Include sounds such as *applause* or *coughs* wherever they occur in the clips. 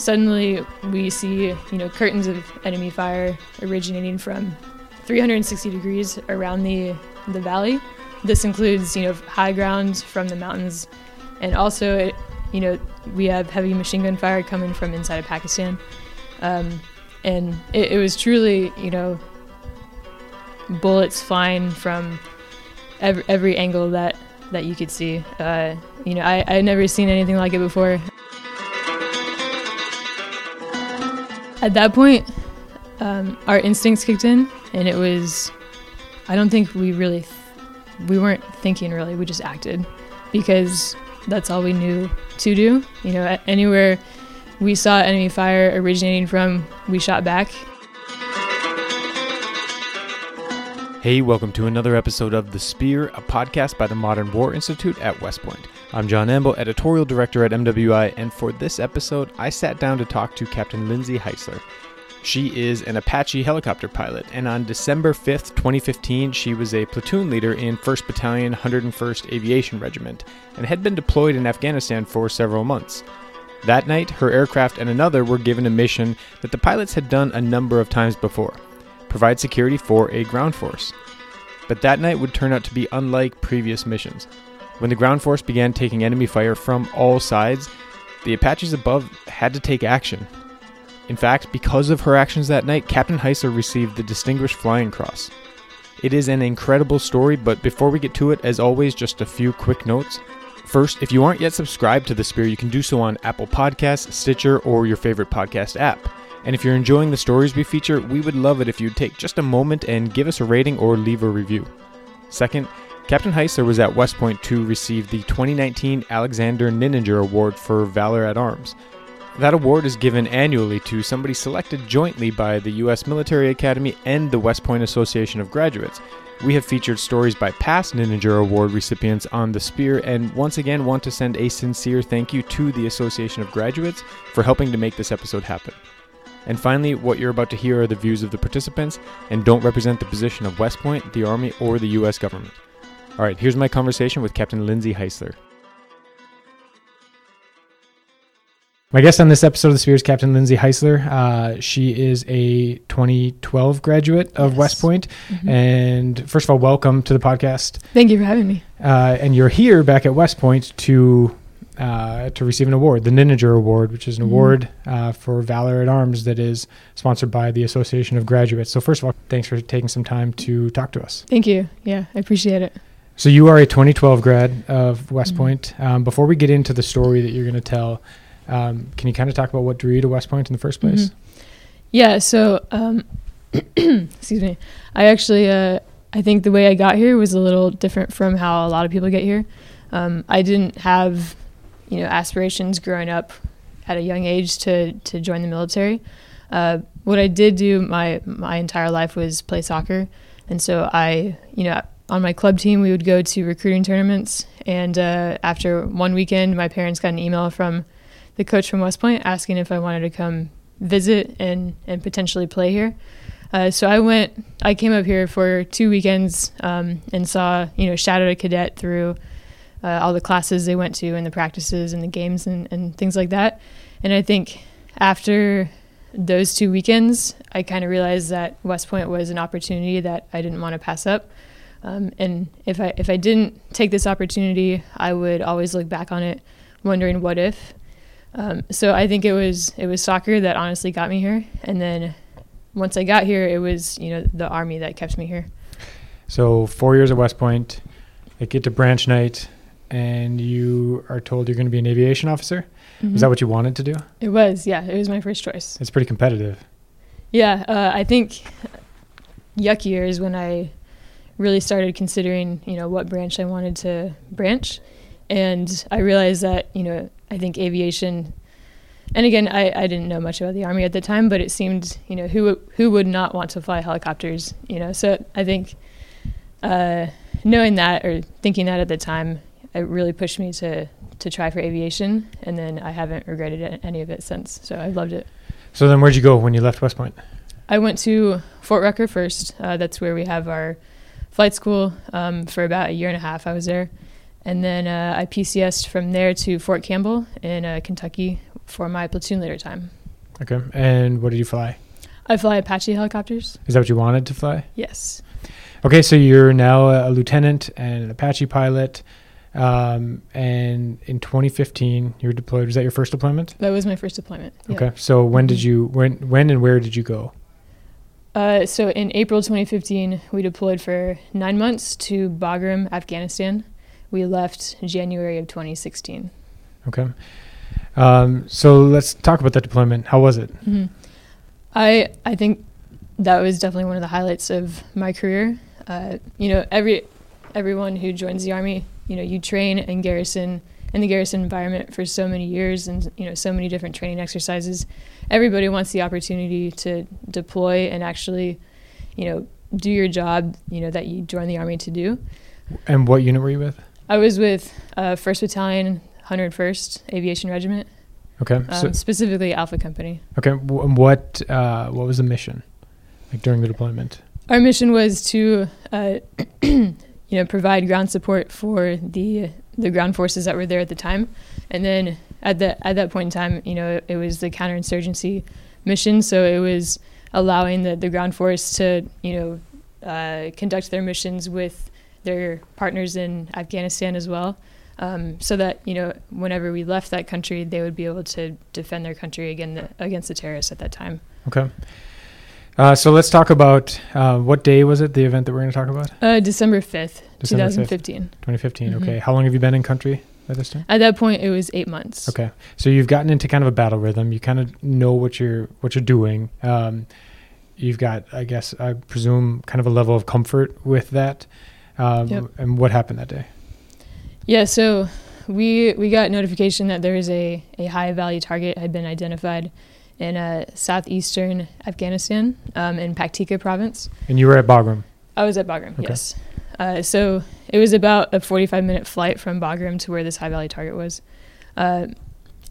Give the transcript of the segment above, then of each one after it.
suddenly we see, you know, curtains of enemy fire originating from 360 degrees around the the valley. This includes, you know, high ground from the mountains, and also, you know, we have heavy machine gun fire coming from inside of Pakistan. Um, and it, it was truly, you know, bullets flying from every, every angle that that you could see. Uh, you know, I I never seen anything like it before. At that point, um, our instincts kicked in, and it was. I don't think we really, th- we weren't thinking really. We just acted, because that's all we knew to do. You know, anywhere we saw enemy fire originating from, we shot back. Hey, welcome to another episode of The Spear, a podcast by the Modern War Institute at West Point. I'm John Amble, editorial director at MWI, and for this episode, I sat down to talk to Captain Lindsay Heisler. She is an Apache helicopter pilot, and on December 5th, 2015, she was a platoon leader in 1st Battalion, 101st Aviation Regiment, and had been deployed in Afghanistan for several months. That night, her aircraft and another were given a mission that the pilots had done a number of times before provide security for a ground force. But that night would turn out to be unlike previous missions. When the ground force began taking enemy fire from all sides, the Apaches above had to take action. In fact, because of her actions that night, Captain Heisler received the Distinguished Flying Cross. It is an incredible story, but before we get to it, as always, just a few quick notes. First, if you aren't yet subscribed to The Spear, you can do so on Apple Podcasts, Stitcher, or your favorite podcast app. And if you're enjoying the stories we feature, we would love it if you'd take just a moment and give us a rating or leave a review. Second, Captain Heisler was at West Point to receive the 2019 Alexander Nininger Award for Valor at Arms. That award is given annually to somebody selected jointly by the U.S. Military Academy and the West Point Association of Graduates. We have featured stories by past Nininger Award recipients on the Spear, and once again want to send a sincere thank you to the Association of Graduates for helping to make this episode happen. And finally, what you're about to hear are the views of the participants and don't represent the position of West Point, the Army, or the U.S. government. All right, here's my conversation with Captain Lindsay Heisler. My guest on this episode of the Spear is Captain Lindsay Heisler. Uh, she is a 2012 graduate of Yes. West Point. Mhm. And first of all, welcome to the podcast. Thank you for having me. Uh, and you're here back at West Point to uh, to receive an award, the Nininger Award, which is an Mhm. award uh, for valor at arms that is sponsored by the Association of Graduates. So first of all, thanks for taking some time to talk to us. Thank you. Yeah, I appreciate it. So you are a 2012 grad of West Mhm. Point. Um, before we get into the story that you're going to tell, um, can you kind of talk about what drew you to West Point in the first place? Mhm. Yeah, so um, *clears throat* excuse me. I actually uh, I think the way I got here was a little different from how a lot of people get here. Um, I didn't have you know aspirations growing up at a young age to to join the military. Uh, what I did do my my entire life was play soccer, and so I you know on my club team we would go to recruiting tournaments. And uh, after one weekend, my parents got an email from the coach from West Point asking if I wanted to come visit and and potentially play here. Uh, so I went. I came up here for two weekends um, and saw you know shadowed a cadet through uh, all the classes they went to and the practices and the games and, and things like that. And I think after those two weekends, I kind of realized that West Point was an opportunity that I didn't want to pass up. Um, and if I if I didn't take this opportunity, I would always look back on it, wondering what if. Um, so I think it was it was soccer that honestly got me here, and then once I got here, it was you know the army that kept me here. So four years at West Point, I get to branch night, and you are told you're going to be an aviation officer. Is that what you wanted to do? it was? Yeah, it was my first choice. It's pretty competitive. Yeah, uh, I think yuck years when I really started considering, you know, what branch I wanted to branch, and I realized that, you know, I think aviation. And again, I, I didn't know much about the army at the time, but it seemed, you know, who would- who would not want to fly helicopters, you know? So I think uh, knowing that or thinking that at the time, it really pushed me to to try for aviation, and then I haven't regretted any of it since. So I've loved it. So then, where'd you go when you left West Point? I went to Fort Rucker first. Uh, that's where we have our flight school. Um, for about a year and a half, I was there, and then uh, I PCSed from there to Fort Campbell in uh, Kentucky for my platoon leader time. Okay. And what did you fly? I fly Apache helicopters. Is that what you wanted to fly? Yes. Okay, so you're now a lieutenant and an Apache pilot. Um, and in 2015, you were deployed. Was that your first deployment? That was my first deployment. yeah. Okay. So when did Mhm. you when when and where did you go? Uh, so in April 2015, we deployed for nine months to Bagram, Afghanistan. We left January of 2016. Okay. Um, so let's talk about that deployment. How was it? hmm I I think that was definitely one of the highlights of my career. Uh, you know, every everyone who joins the army, you know, you train and garrison in the garrison environment for so many years, and you know, so many different training exercises. Everybody wants the opportunity to deploy and actually, you know, do your job. You know that you join the army to do. And what unit were you with? I was with uh, First Battalion, 101st Aviation Regiment, Okay. um, so specifically Alpha Company. okay. W- what uh, what was the mission like during the deployment? Our mission was to, uh, *clears throat* you know, provide ground support for the the ground forces that were there at the time, and then at the at that point in time, you know, it was the counterinsurgency mission, so it was allowing the, the ground force to, you know, uh, conduct their missions with their partners in Afghanistan as well. Um, so that you know, whenever we left that country, they would be able to defend their country again against the terrorists at that time. Okay. Uh, so let's talk about uh, what day was it? The event that we're going to talk about? Uh, December fifth, two December 5th. thousand fifteen. 2015. Mhm. Okay. How long have you been in country at this time? At that point, it was eight months. Okay. So you've gotten into kind of a battle rhythm. You kind of know what you're what you're doing. Um, you've got, I guess, I presume, kind of a level of comfort with that. Um, Yep. And what happened that day? Yeah, so we we got notification that there was a, a high value target had been identified in uh, southeastern Afghanistan um, in Paktika province. And you were at Bagram. I was at Bagram, Okay. yes. Uh, so it was about a 45 minute flight from Bagram to where this high value target was. Uh,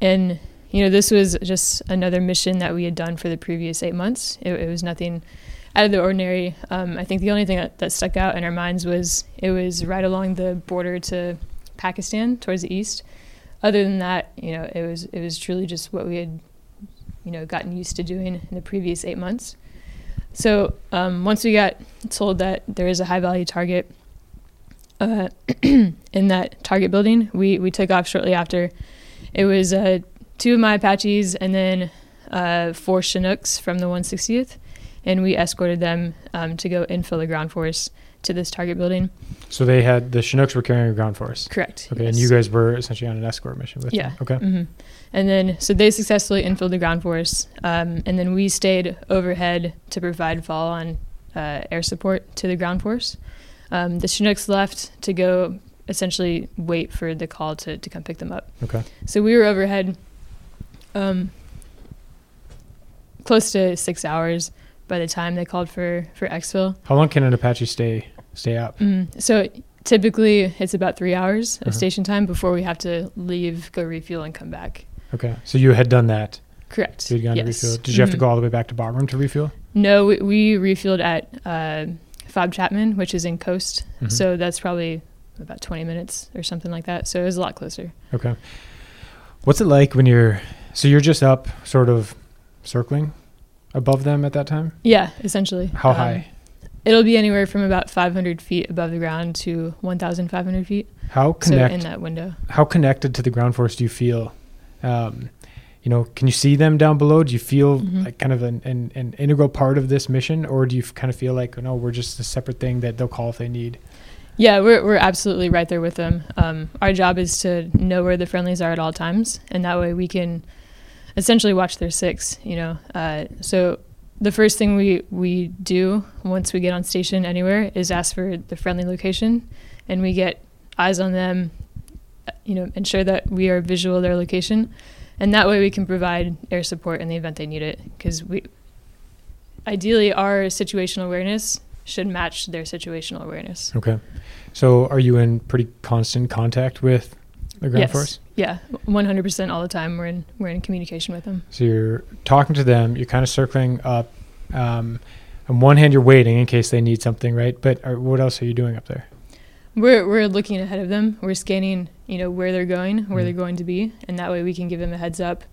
and, you know, this was just another mission that we had done for the previous eight months. It, it was nothing out of the ordinary. Um, I think the only thing that, that stuck out in our minds was it was right along the border to Pakistan towards the east. Other than that, you know, it was it was truly just what we had, you know, gotten used to doing in the previous eight months. So um, once we got told that there is a high value target uh, *clears throat* in that target building, we, we took off shortly after. It was uh, two of my Apaches and then uh, four Chinooks from the 160th, and we escorted them um, to go infill the ground force to this target building. So they had the Chinooks were carrying a ground force. Correct. Okay, yes. and you guys were essentially on an escort mission with Yeah. them. Okay. hmm And then, so they successfully infilled the ground force, um, and then we stayed overhead to provide follow-on uh, air support to the ground force. Um, the Chinooks left to go essentially wait for the call to, to come pick them up. Okay. So we were overhead um, close to six hours by the time they called for, for exfil. How long can an Apache stay stay up? Mm, so typically it's about three hours of Uh-huh. station time before we have to leave, go refuel, and come back. Okay. So you had done that. Correct. So you'd gone yes. to refuel. Did you have to Mhm. go all the way back to Bagram to refuel? No, we, we refueled at uh, Fob Chapman, which is in Khost. Mhm. So that's probably about 20 minutes or something like that. So it was a lot closer. Okay. What's it like when you're so you're just up sort of circling above them at that time? Yeah, essentially. How Um, high? It'll be anywhere from about 500 feet above the ground to 1,500 feet. How So connect in that window. how connected to the ground force do you feel? Um, you know, can you see them down below? Do you feel Mhm. like kind of an, an, an integral part of this mission, or do you kind of feel like, no, we're just a separate thing that they'll call if they need? Yeah, we're, we're absolutely right there with them. Um, our job is to know where the friendlies are at all times, and that way we can essentially watch their six. You know, uh, so the first thing we we do once we get on station anywhere is ask for the friendly location, and we get eyes on them. You know, ensure that we are visual their location, and that way we can provide air support in the event they need it. Because we, ideally, our situational awareness should match their situational awareness. Okay. So are you in pretty constant contact with the ground yes. force? Yeah, one hundred percent all the time. We're in we're in communication with them. So you're talking to them, you're kind of circling up. Um, on one hand, you're waiting in case they need something, right? But are, what else are you doing up there? We're we're looking ahead of them. We're scanning, you know, where they're going, where Mhm. they're going to be, and that way we can give them a heads up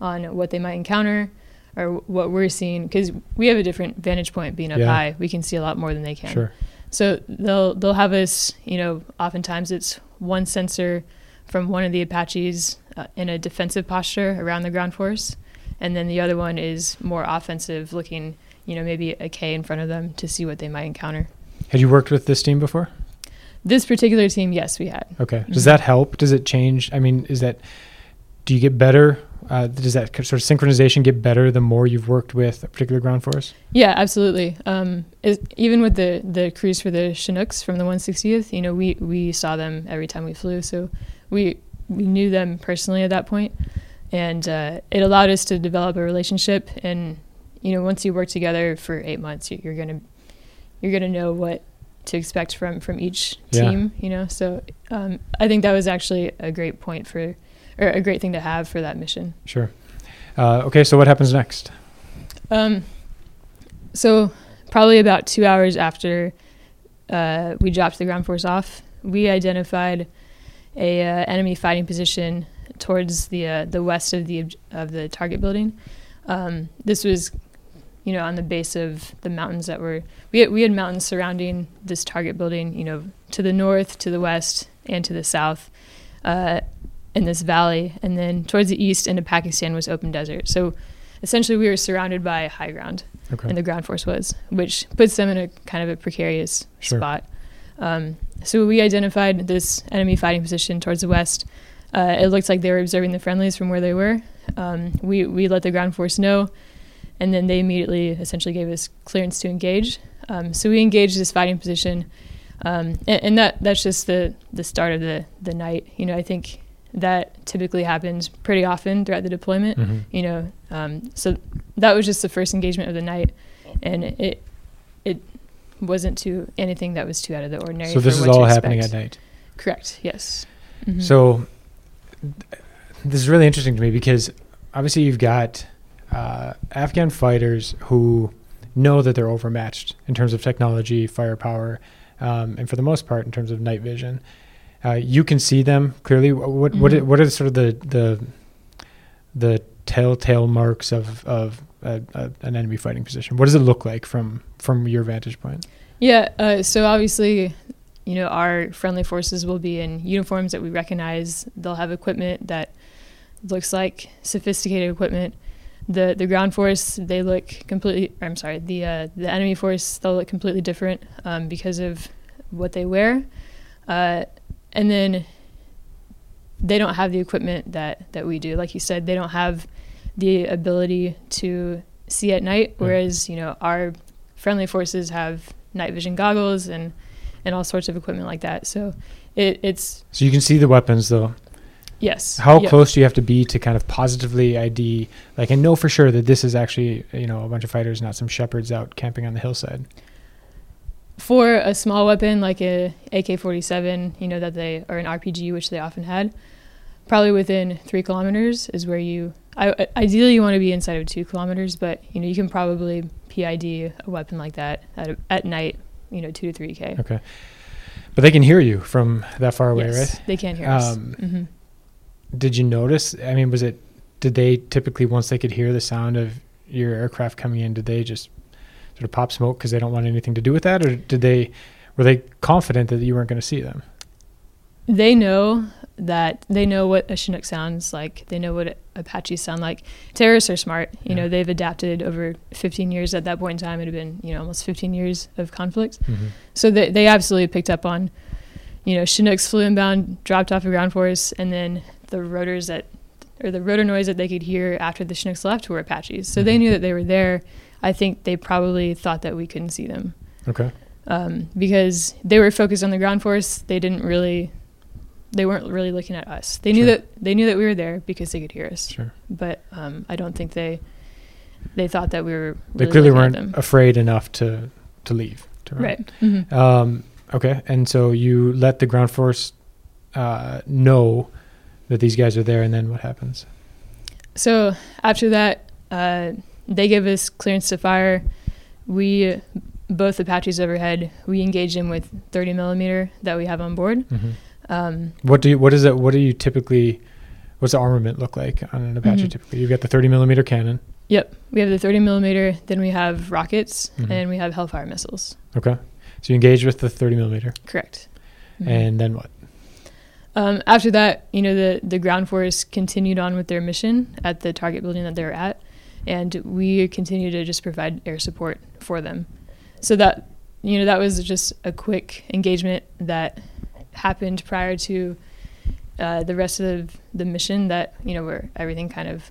on what they might encounter or what we're seeing because we have a different vantage point being up Yeah. high. We can see a lot more than they can. Sure. So they'll they'll have us, you know, oftentimes it's one sensor from one of the Apaches uh, in a defensive posture around the ground force, and then the other one is more offensive, looking, you know, maybe a K in front of them to see what they might encounter. Had you worked with this team before? This particular team, yes, we had. Okay. Does Mhm. that help? Does it change? I mean, is that do you get better? Uh, does that sort of synchronization get better the more you've worked with a particular ground force? Yeah, absolutely. Um, is, even with the the crews for the Chinooks from the 160th, you know, we we saw them every time we flew, so we we knew them personally at that point, and uh, it allowed us to develop a relationship. And you know, once you work together for eight months, you- you're gonna you're gonna know what to expect from from each Yeah. team. You know, so um, I think that was actually a great point for or a great thing to have for that mission. Sure. Uh, okay. So what happens next? Um, so probably about two hours after uh, we dropped the ground force off, we identified a uh, enemy fighting position towards the uh, the west of the of the target building. Um, this was, you know, on the base of the mountains that were we had, we had mountains surrounding this target building. You know, to the north, to the west, and to the south. Uh, in this valley, and then towards the east into Pakistan was open desert. So essentially, we were surrounded by high ground Okay. and the ground force was, which puts them in a kind of a precarious Sure. spot. Um, so we identified this enemy fighting position towards the west. Uh, it looked like they were observing the friendlies from where they were. Um, we we let the ground force know, and then they immediately essentially gave us clearance to engage. Um, so we engaged this fighting position, um, and, and that that's just the the start of the the night. You know, I think that typically happens pretty often throughout the deployment Mhm. you know um, so that was just the first engagement of the night and it it wasn't too anything that was too out of the ordinary So this is all happening at night. correct yes Mhm. So th- this is really interesting to me because obviously you've got uh, Afghan fighters who know that they're overmatched in terms of technology, firepower, um, and for the most part in terms of night vision. Uh, you can see them clearly. Wh- What what Mhm. are, what are sort of the the the telltale marks of of a, a, an enemy fighting position? What does it look like from from your vantage point? yeah uh, so obviously you know our friendly forces will be in uniforms that we recognize they'll have equipment that looks like sophisticated equipment the the ground force they look completely i'm sorry the uh, the enemy force they'll look completely different um, because of what they wear uh, and then they don't have the equipment that that we do like you said they don't have the ability to see at night whereas you know our friendly forces have night vision goggles and and all sorts of equipment like that so it, it's So you can see the weapons though. yes How Yep. close do you have to be to kind of positively ID, like, and know for sure that this is actually, you know, a bunch of fighters, not some shepherds out camping on the hillside? for a small weapon like a AK-47, you know that they or an RPG, which they often had, probably within three kilometers is where you. I, ideally, you want to be inside of two kilometers, but you know you can probably PID a weapon like that at, at night, you know, two to three k. Okay. But they can hear you from that far away, yes, right? they can't hear us. Um, hmm Did you notice? I mean, was it, did they typically, once they could hear the sound of your aircraft coming in, did they just sort of pop smoke because they don't want anything to do with that? Or did they, were they confident that you weren't going to see them? They know that they know what a Chinook sounds like. They know what Apaches sound like. Terrorists are smart. You Yeah. know, they've adapted over 15 years. At that point in time, it had been you know almost 15 years of conflict. Mm-hmm. So they they absolutely picked up on, you know, Chinooks flew inbound, dropped off a ground force, and then the rotors that, or the rotor noise that they could hear after the Chinooks left were Apaches. So they Mhm. knew that they were there. I think they probably thought that we couldn't see them Okay. um, because they were focused on the ground force. They didn't really, they weren't really looking at us. They knew that they knew that we were there because they could hear us. Sure. But um, I don't think they, they thought that we were. They clearly weren't afraid enough to, to leave. To right. hmm Um, okay, and so you let the ground force uh, know that these guys are there, and then what happens? So after that, uh, they give us clearance to fire. We, both Apaches overhead, we engage them with 30 millimeter that we have on board. Mm-hmm. Um, What do you, what is it? What do you typically? What's the armament look like on an Apache Mhm. typically? You've got the 30 millimeter cannon. Yep, we have the 30 millimeter. Then we have rockets, Mhm. and we have Hellfire missiles. Okay. So you engage with the 30 millimeter. Correct. Mhm. And then what? Um, after that, you know, the, the ground force continued on with their mission at the target building that they were at, and we continue to just provide air support for them. So that, you know, that was just a quick engagement that happened prior to uh, the rest of the mission that, you know, where everything kind of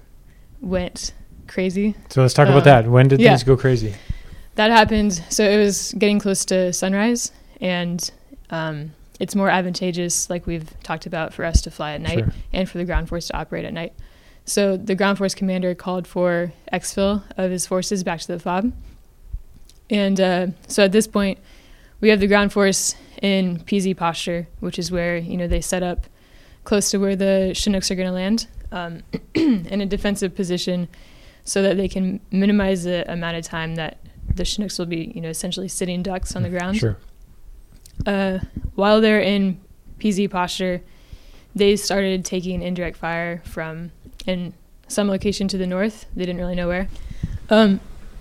went crazy. So let's talk Uh, about that. When did yeah. things go crazy? That happened. So it was getting close to sunrise, and um, it's more advantageous, like we've talked about, for us to fly at night Sure. and for the ground force to operate at night. So the ground force commander called for exfil of his forces back to the FOB. And uh, so at this point, we have the ground force in PZ posture, which is where you know they set up close to where the Chinooks are going to land um, *clears throat* in a defensive position, so that they can minimize the amount of time that the Chinooks will be you know essentially sitting ducks on the ground. Sure. Uh, while they're in PZ posture, they started taking indirect fire from in some location to the north. They didn't really know where. Um,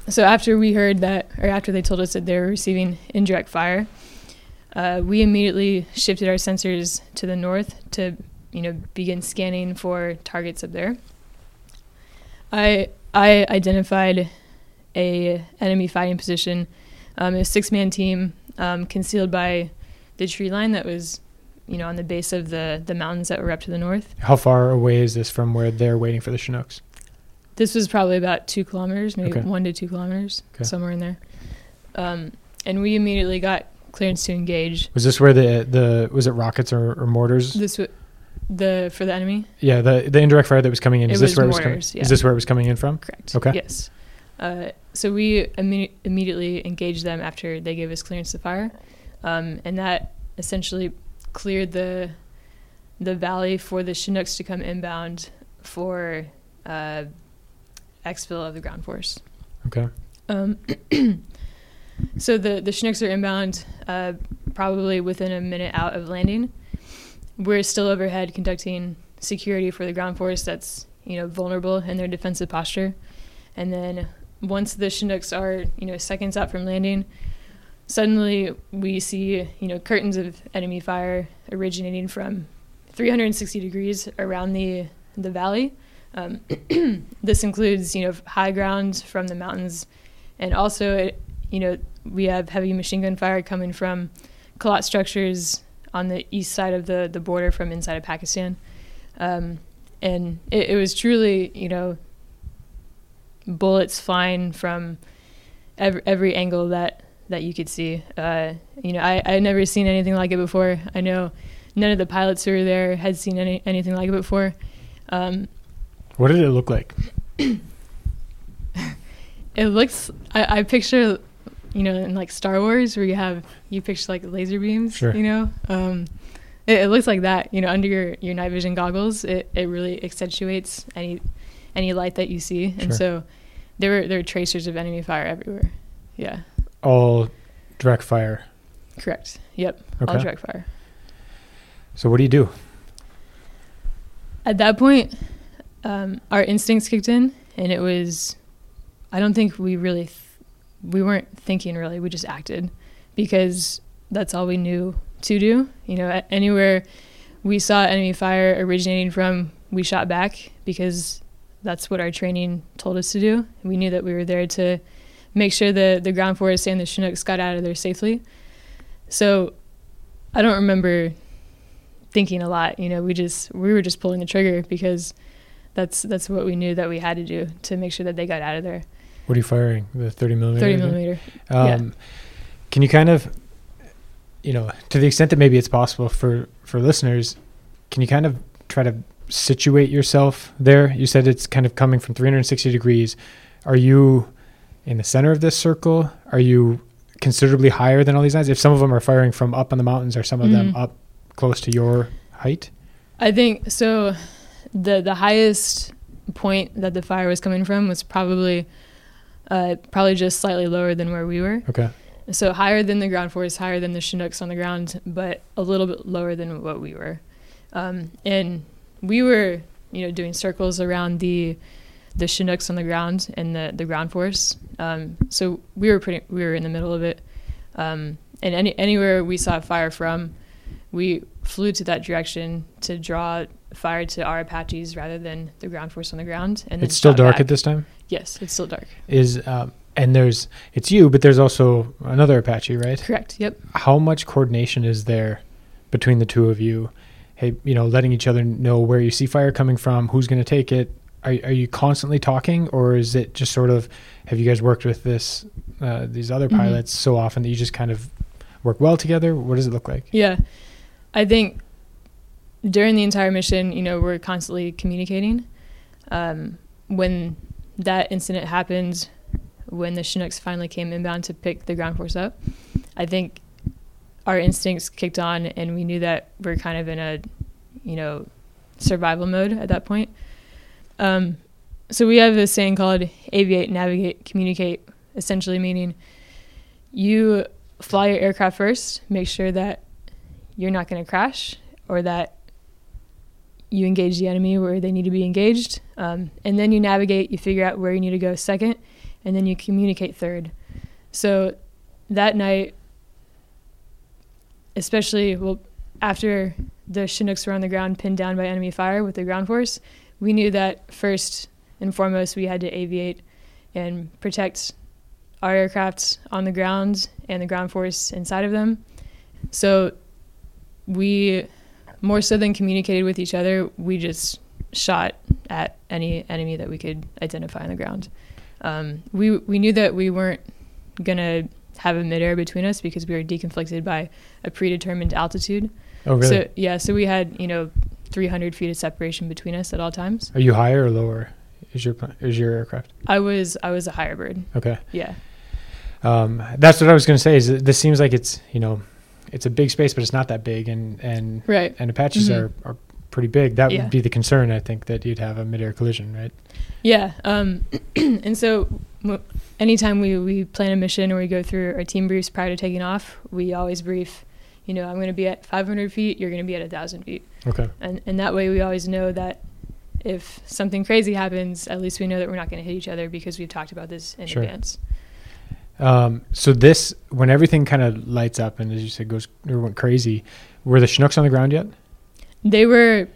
so after we heard that, or after they told us that they were receiving indirect fire, uh, we immediately shifted our sensors to the north to, you know, begin scanning for targets up there. I I identified a enemy fighting position, um, a six man team um, concealed by the tree line that was, you know, on the base of the the mountains that were up to the north. How far away is this from where they're waiting for the Chinooks? This was probably about two kilometers, maybe Okay. one to two kilometers, Okay. somewhere in there. Um, and we immediately got clearance to engage. Was this where the the was it rockets or, or mortars? This w- the for the enemy, yeah, the the indirect fire that was coming in. It Is this was where it was coming? mortars, yeah. Is this where it was coming in from? correct? Okay. Yes. Uh, so we imme- immediately engaged them after they gave us clearance to fire, um, and that essentially cleared the the valley for the Chinooks to come inbound for uh, exfil of the ground force. Okay. Um, *clears throat* so the the Chinooks are inbound, uh, probably within a minute out of landing. We're still overhead conducting security for the ground force that's you know vulnerable in their defensive posture, and then once the Chinooks are you know seconds out from landing, suddenly we see you know curtains of enemy fire originating from 360 degrees around the the valley. Um, *clears throat* this includes you know high ground from the mountains, and also it, you know we have heavy machine gun fire coming from Kalat structures on the east side of the the border from inside of Pakistan, um, and it, it was truly you know bullets flying from every every angle that that you could see. Uh, you know, I I had never seen anything like it before. I know none of the pilots who were there had seen any anything like it before. Um, What did it look like? *coughs* it looks. I, I picture, you know, in like Star Wars where you have you picture like laser beams. Sure. You know, um, it, it looks like that. You know, under your, your night vision goggles, it, it really accentuates any any light that you see, and Sure. so there were there were tracers of enemy fire everywhere. Yeah, All direct fire. correct. Yep, all direct fire. So what do you do? At that point, um, our instincts kicked in, and it was. I don't think we really, we weren't thinking really. We just acted, because that's all we knew to do. You know, anywhere we saw enemy fire originating from, we shot back because that's what our training told us to do. We knew that we were there to make sure the the ground force and the Chinooks got out of there safely. So, I don't remember thinking a lot. You know, we just we were just pulling the trigger because that's that's what we knew that we had to do to make sure that they got out of there. What are you firing? The 30 millimeter. Thirty millimeter. Um, Yeah. Can you kind of, you know, to the extent that maybe it's possible for for listeners, can you kind of try to situate yourself there? You said it's kind of coming from 360 degrees. Are you in the center of this circle? Are you considerably higher than all these guys? If some of them are firing from up on the mountains, are some of them Mhm. up close to your height? I think so. The the highest point that the fire was coming from was probably uh, probably just slightly lower than where we were. Okay. So higher than the ground force, higher than the Chinooks on the ground, but a little bit lower than what we were. Um, and we were you know, doing circles around the the Chinooks on the ground and the the ground force. Um, so we were pretty we were in the middle of it, um, and any anywhere we saw fire from, we flew to that direction to draw fire to our Apaches rather than the ground force on the ground. And then It's still dark back. at this time. Yes, it's still dark. Is um, and there's it's you, but there's also another Apache, right? Correct. Yep. How much coordination is there between the two of you? Hey, you know, letting each other know where you see fire coming from, who's going to take it. Are, are you constantly talking, or is it just sort of? Have you guys worked with this uh, these other Mhm. pilots so often that you just kind of work well together? What does it look like? Yeah, I think during the entire mission, you know, we're constantly communicating. Um, when that incident happened, when the Chinooks finally came inbound to pick the ground force up, I think our instincts kicked on, and we knew that we're kind of in a, you know, survival mode at that point. Um, so we have this saying called aviate, navigate, communicate, essentially meaning you fly your aircraft first, make sure that you're not going to crash or that you engage the enemy where they need to be engaged. Um, and then you navigate, you figure out where you need to go second, and then you communicate third. So that night, especially well, after the Chinooks were on the ground pinned down by enemy fire with the ground force, we knew that first and foremost we had to aviate and protect our aircraft on the ground and the ground force inside of them. So we, more so than communicated with each other, we just shot at any enemy that we could identify on the ground. Um, we we knew that we weren't gonna have a midair between us because we were deconflicted by a predetermined altitude. Oh, really? So yeah, so we had you know 300 feet of separation between us at all times. Are you higher or lower? Is your is your aircraft? I was I was a higher bird. Okay. Yeah. Um, that's what I was going to say. Is this seems like it's you know, it's a big space, but it's not that big, and and Right. and Apaches Mhm. are, are pretty big. That Yeah. would be the concern, I think, that you'd have a midair collision, right? Yeah. Um, *clears throat* and so anytime we, we plan a mission or we go through our team briefs prior to taking off, we always brief, you know, I'm going to be at 500 feet, you're going to be at 1,000 feet. Okay. And, and that way we always know that if something crazy happens, at least we know that we're not going to hit each other because we've talked about this in Sure. advance. Um, so this, when everything kind of lights up and as you said goes went crazy, were the Chinooks on the ground yet? They were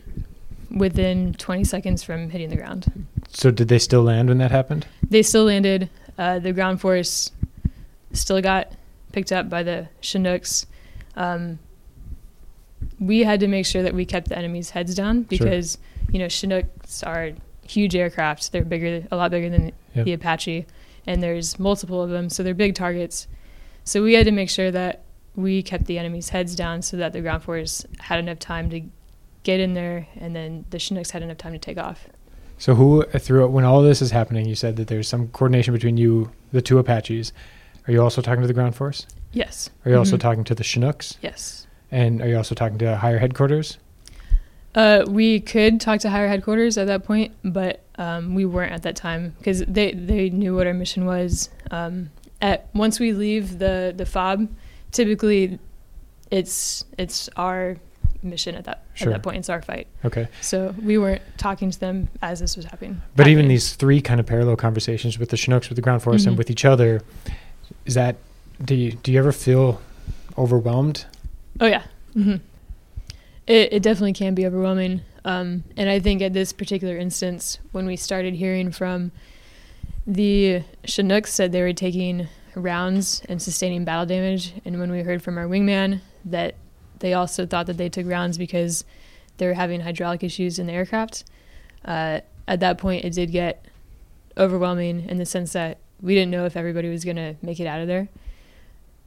within 20 seconds from hitting the ground. So did they still land when that happened? They still landed. Uh, the ground force still got picked up by the Chinooks. Um, we had to make sure that we kept the enemy's heads down Sure. because you know Chinooks are huge aircraft. They're bigger, a lot bigger than Yep. the Apache, and there's multiple of them, so they're big targets. So we had to make sure that we kept the enemy's heads down so that the ground force had enough time to get in there, and then the Chinooks had enough time to take off. So who throughout when all this is happening, you said that there's some coordination between you, the two Apaches. Are you also talking to the ground force? Yes. Are you also Mhm. talking to the Chinooks? Yes. And are you also talking to higher headquarters? Uh, we could talk to higher headquarters at that point, but um, we weren't at that time because they, they knew what our mission was. Um, at once we leave the, the fob, typically it's it's our mission at that Sure. at that point. It's our fight. Okay. So we weren't talking to them as this was happening. But even these three kind of parallel conversations with the Chinooks, with the ground force, Mhm. and with each other, is that do you do you ever feel overwhelmed? Oh yeah. hmm It it definitely can be overwhelming. Um, and I think at this particular instance, when we started hearing from the Chinooks said they were taking rounds and sustaining battle damage, and when we heard from our wingman that they also thought that they took rounds because they were having hydraulic issues in the aircraft, uh, at that point it did get overwhelming in the sense that we didn't know if everybody was going to make it out of there.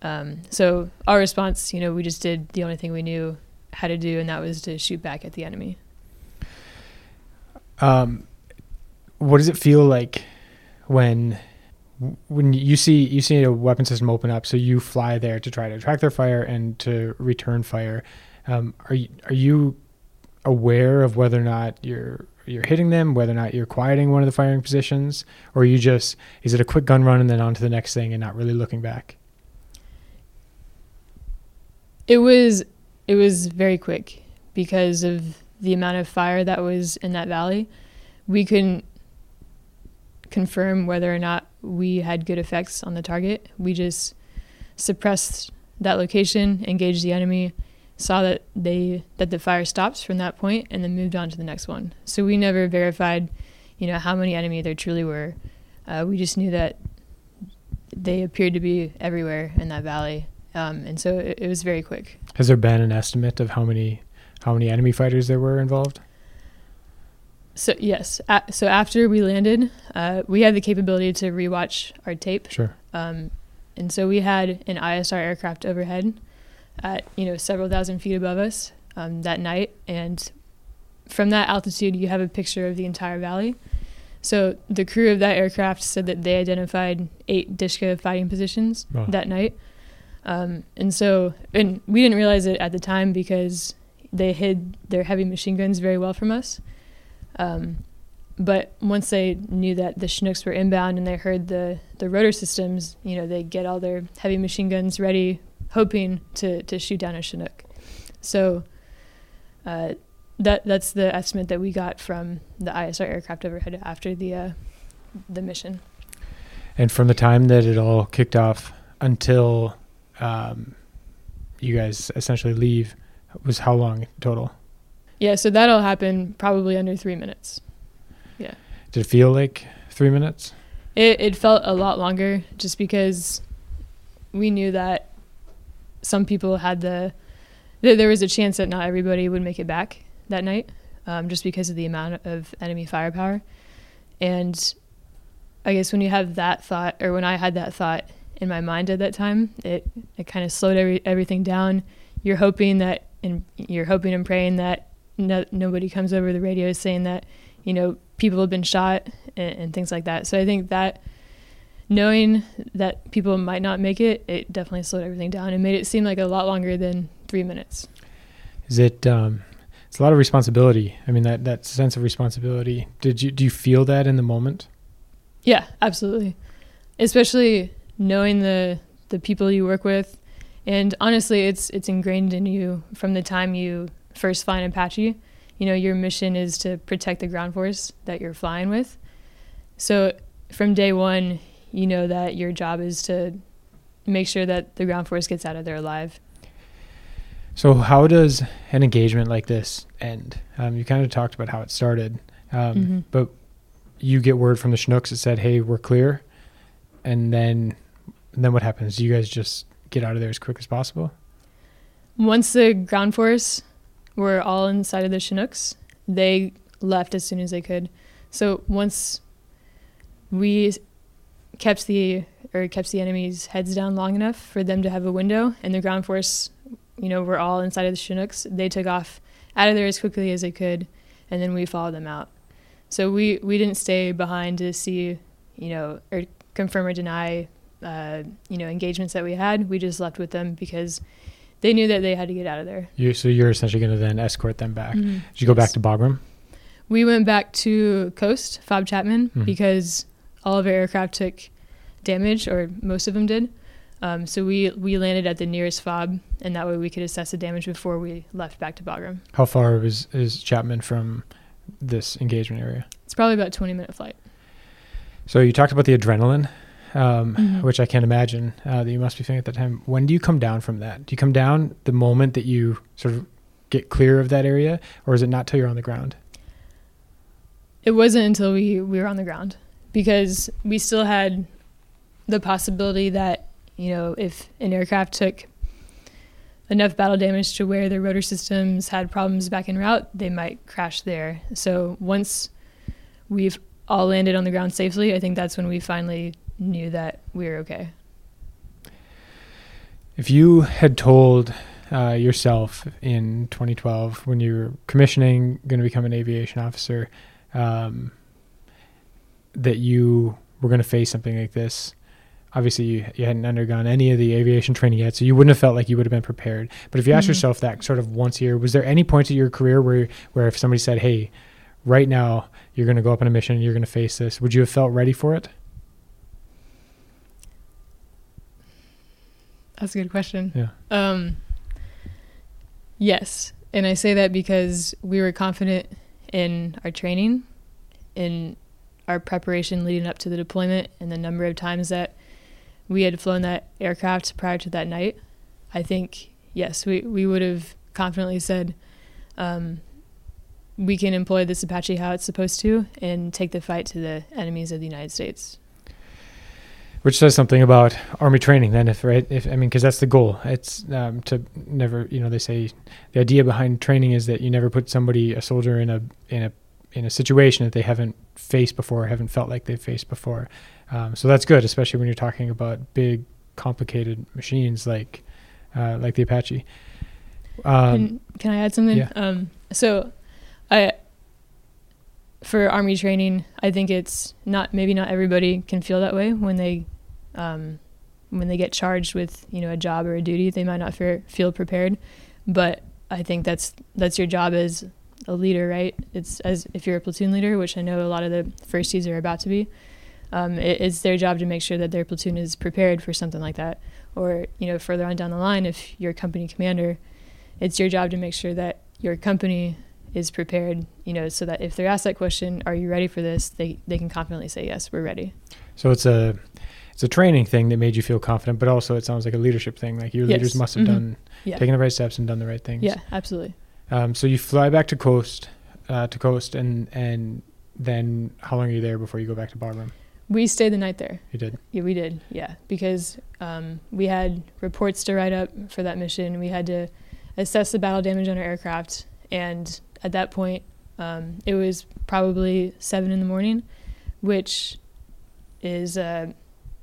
Um, so our response, you know, we just did the only thing we knew how to do, and that was to shoot back at the enemy. Um, what does it feel like when when you see you see a weapon system open up? So you fly there to try to attract their fire and to return fire. Um, are you are you aware of whether or not you're you're hitting them, whether or not you're quieting one of the firing positions, or you just is it a quick gun run and then on to the next thing and not really looking back? It was it was very quick because of the amount of fire that was in that valley, we couldn't confirm whether or not we had good effects on the target. We just suppressed that location, engaged the enemy, saw that they that the fire stopped from that point, and then moved on to the next one. So we never verified, you know, how many enemy there truly were. Uh, we just knew that they appeared to be everywhere in that valley, um, and so it, it was very quick. Has there been an estimate of how many how many enemy fighters there were involved? So yes, so after we landed, uh, we had the capability to rewatch our tape, Sure. um, and so we had an ISR aircraft overhead at you know several thousand feet above us um, that night, and from that altitude, you have a picture of the entire valley. So the crew of that aircraft said that they identified eight Dishka fighting positions Wow. that night, um, and so and we didn't realize it at the time because they hid their heavy machine guns very well from us. Um, but once they knew that the Chinooks were inbound and they heard the, the rotor systems, you know, they get all their heavy machine guns ready, hoping to, to shoot down a Chinook. So uh, that that's the estimate that we got from the ISR aircraft overhead after the uh, the mission. And from the time that it all kicked off until um, you guys essentially leave was how long total? Yeah, so that'll happen probably under three minutes. Yeah. Did it feel like three minutes? It it felt a lot longer just because we knew that some people had the th- there was a chance that not everybody would make it back that night, um, just because of the amount of enemy firepower. And I guess when you have that thought, or when I had that thought in my mind at that time, it it kind of slowed every, everything down. You're hoping that, and you're hoping and praying that no, nobody comes over the radio saying that you know people have been shot and, and things like that. So I think that knowing that people might not make it, it definitely slowed everything down and made it seem like a lot longer than three minutes. Is it? Um, it's a lot of responsibility. I mean, that that sense of responsibility. Did you do you feel that in the moment? Yeah, absolutely. Especially knowing the the people you work with, and honestly, it's it's ingrained in you from the time you first fly an Apache. You know, your mission is to protect the ground force that you're flying with. So from day one, you know that your job is to make sure that the ground force gets out of there alive. So how does an engagement like this end? Um, you kind of talked about how it started, um, Mhm. but you get word from the Chinooks that said, "Hey, we're clear," and then and then what happens? Do you guys just get out of there as quick as possible? Once the ground force were all inside of the Chinooks, they left as soon as they could. So once we kept the or kept the enemy's heads down long enough for them to have a window, and the ground force, you know, were all inside of the Chinooks, they took off out of there as quickly as they could, and then we followed them out. So we we didn't stay behind to see, you know, or confirm or deny, uh, you know, engagements that we had. We just left with them because they knew that they had to get out of there. You, so you're essentially going to then escort them back. Mhm. Did you go back to Bagram? We went back to Khost, Fob Chapman, Mhm. because all of our aircraft took damage, or most of them did. Um, so we we landed at the nearest fob, and that way we could assess the damage before we left back to Bagram. How far is is Chapman from this engagement area? It's probably about a 20 minute flight. So you talked about the adrenaline, um, Mhm. which I can't imagine uh, that you must be feeling at that time. When do you come down from that? Do you come down the moment that you sort of get clear of that area, or is it not till you're on the ground? It wasn't until we, we were on the ground because we still had the possibility that, you know, if an aircraft took enough battle damage to where their rotor systems had problems back en route, they might crash there. So once we've all landed on the ground safely, I think that's when we finally knew that we were okay. If you had told uh, yourself in 2012 when you were commissioning, going to become an aviation officer, um, that you were going to face something like this, obviously you, you hadn't undergone any of the aviation training yet, so you wouldn't have felt like you would have been prepared. But if you asked Mhm. yourself that sort of once a year, was there any point in your career where where if somebody said, "Hey, right now you're going to go up on a mission, and you're going to face this," would you have felt ready for it? That's a good question. Yeah. Um, yes, And I say that because we were confident in our training, in our preparation leading up to the deployment, and the number of times that we had flown that aircraft prior to that night. I think, yes, we, we would have confidently said, um, we can employ this Apache how it's supposed to and take the fight to the enemies of the United States. Which says something about army training, then, if right, if I mean, because that's the goal. It's um, to never, you know, they say the idea behind training is that you never put somebody, a soldier, in a in a in a situation that they haven't faced before, haven't felt like they've faced before. Um, so that's good, especially when you're talking about big, complicated machines like uh, like the Apache. Um, can, can, I add something? Yeah. Um, so I for army training, I think it's not maybe not everybody can feel that way when they um, when they get charged with you know a job or a duty. They might not feel feel prepared, but I think that's that's your job as a leader, right? It's as if you're a platoon leader, which I know a lot of the firsties are about to be. Um, it, it's their job to make sure that their platoon is prepared for something like that. Or you know, further on down the line, if you're a company commander, it's your job to make sure that your company is prepared, you know, so that if they're asked that question, are you ready for this? They they can confidently say yes, we're ready. So it's a it's a training thing that made you feel confident, but also it sounds like a leadership thing. Like your yes. leaders must have mm-hmm. done yeah. taken the right steps and done the right things. Yeah, absolutely. Um, so you fly back to Khost uh, to Khost, and and then how long are you there before you go back to Bagram? We stayed the night there. You did. Yeah, we did. Yeah, because um, we had reports to write up for that mission. We had to assess the battle damage on our aircraft, and at that point, um, it was probably seven in the morning, which is uh,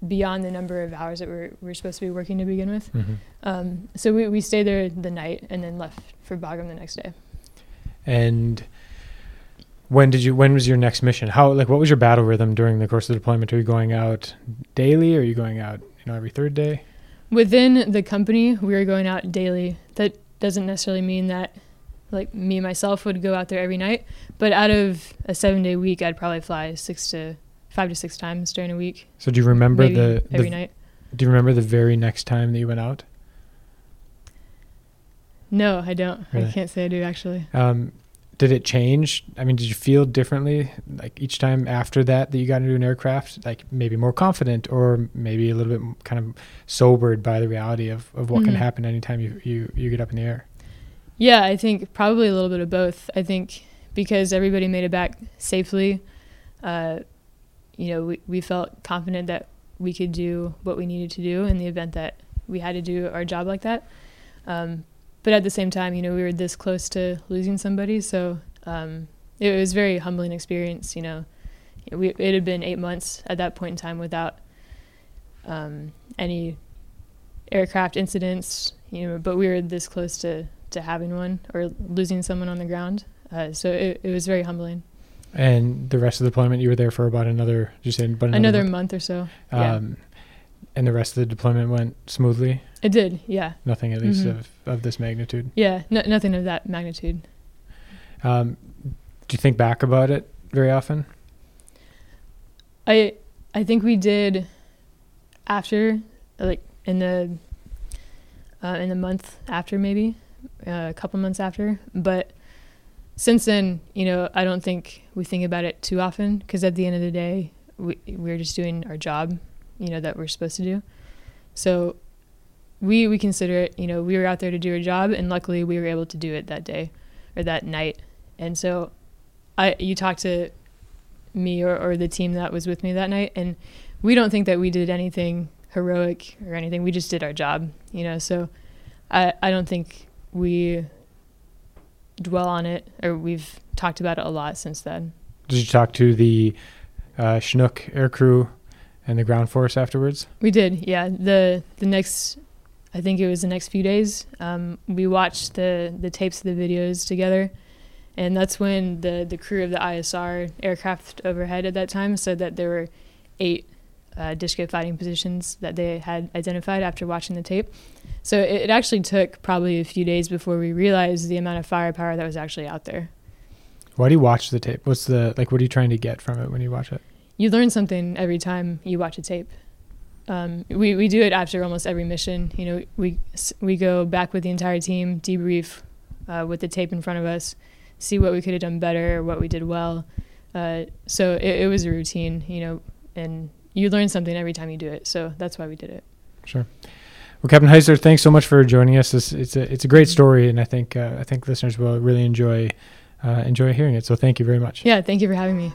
beyond the number of hours that we're, we're supposed to be working to begin with. Mm-hmm. Um, so we, we stayed there the night and then left for Bagram the next day. And when did you when was your next mission how like what was your battle rhythm during the course of the deployment are you going out daily or are you going out you know every third day within the company we were going out daily that doesn't necessarily mean that like me myself would go out there every night. But out of a seven day week i'd probably fly six to five to six times during a week. So do you remember Maybe the, the every night. do you remember the very next time that you went out? No i don't. Really? i can't say i do actually. Um, did it change? I mean did you feel differently like each time after that that you got into an aircraft? Like maybe more confident or maybe a little bit kind of sobered by the reality of, of what mm-hmm. can happen anytime you, you you get up in the air yeah, I think probably a little bit of both. I think because everybody made it back safely, uh, you know, we, we felt confident that we could do what we needed to do in the event that we had to do our job like that. Um, but at the same time, you know, we were this close to losing somebody, so um, it was a very humbling experience. You know, we, it had been eight months at that point in time without um, any aircraft incidents, you know, but we were this close to to having one or losing someone on the ground. Uh, so it, it was very humbling. And the rest of the deployment, you were there for about another, you say, but another, another month? month? or so. Um, yeah. And the rest of the deployment went smoothly. It did, yeah. Nothing, at least, mm-hmm. of, of this magnitude. Yeah, no, nothing of that magnitude. Um, do you think back about it very often? I I think we did after, like in the uh, in the month after maybe Uh, a couple months after. But since then, you know, I don't think we think about it too often because at the end of the day, we we're just doing our job, you know, that we're supposed to do. So we we consider it, you know, we were out there to do our job, and luckily we were able to do it that day or that night. And so, I you talked to me or, or the team that was with me that night, and we don't think that we did anything heroic or anything. We just did our job, you know. So I I don't think we dwell on it, or we've talked about it a lot since then. Did you talk to the uh, Chinook air crew and the ground force afterwards? We did, yeah. the The next, I think it was the next few days, um, we watched the the tapes of the videos together, and that's when the the crew of the ISR aircraft overhead at that time said that there were eight uh, fighting positions that they had identified after watching the tape. So it, it actually took probably a few days before we realized the amount of firepower that was actually out there. Why do you watch the tape? What's the like? What are you trying to get from it when you watch it? You learn something every time you watch a tape. Um, we we do it after almost every mission. You know, we we go back with the entire team, debrief uh, with the tape in front of us, see what we could have done better, what we did well. Uh, so it, it was a routine, you know, and you learn something every time you do it. So that's why we did it. Sure. Well, Captain Heisler, thanks so much for joining us. It's, it's a it's a great story, and I think uh, I think listeners will really enjoy uh, enjoy hearing it. So thank you very much. Yeah, thank you for having me.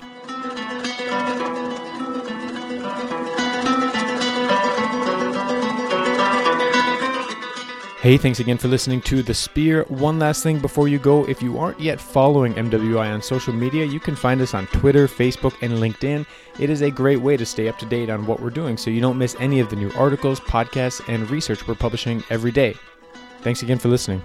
Hey, thanks again for listening to The Spear. One last thing before you go if you aren't yet following MWI on social media, you can find us on Twitter, Facebook, and LinkedIn. It is a great way to stay up to date on what we're doing so you don't miss any of the new articles, podcasts, and research we're publishing every day. Thanks again for listening.